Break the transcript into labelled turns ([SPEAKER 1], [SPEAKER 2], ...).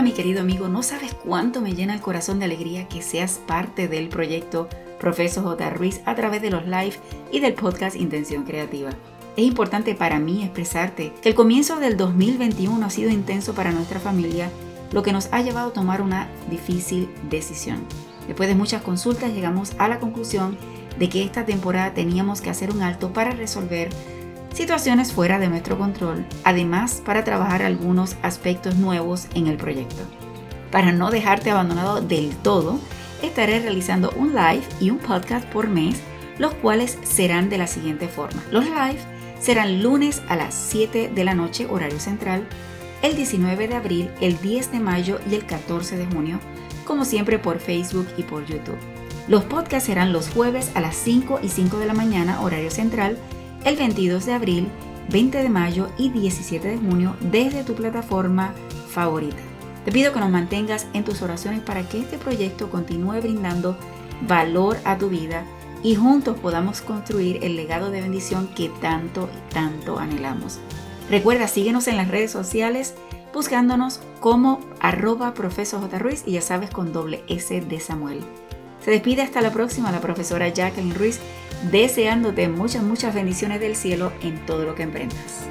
[SPEAKER 1] mi querido amigo, no sabes cuánto me llena el corazón de alegría que seas parte del proyecto Profesor J. Ruiz a través de los live y del podcast Intención Creativa. Es importante para mí expresarte que el comienzo del 2021 ha sido intenso para nuestra familia, lo que nos ha llevado a tomar una difícil decisión. Después de muchas consultas llegamos a la conclusión de que esta temporada teníamos que hacer un alto para resolver situaciones fuera de nuestro control, además para trabajar algunos aspectos nuevos en el proyecto. Para no dejarte abandonado del todo, estaré realizando un live y un podcast por mes, los cuales serán de la siguiente forma. Los live serán lunes a las 7 de la noche horario central, el 19 de abril, el 10 de mayo y el 14 de junio, como siempre por Facebook y por YouTube. Los podcasts serán los jueves a las 5 y 5 de la mañana horario central, el 22 de abril, 20 de mayo y 17 de junio desde tu plataforma favorita. Te pido que nos mantengas en tus oraciones para que este proyecto continúe brindando valor a tu vida y juntos podamos construir el legado de bendición que tanto y tanto anhelamos. Recuerda, síguenos en las redes sociales buscándonos como arroba profesor J. Ruiz y ya sabes con doble S de Samuel. Se despide hasta la próxima la profesora Jacqueline Ruiz, deseándote muchas, muchas bendiciones del cielo en todo lo que emprendas.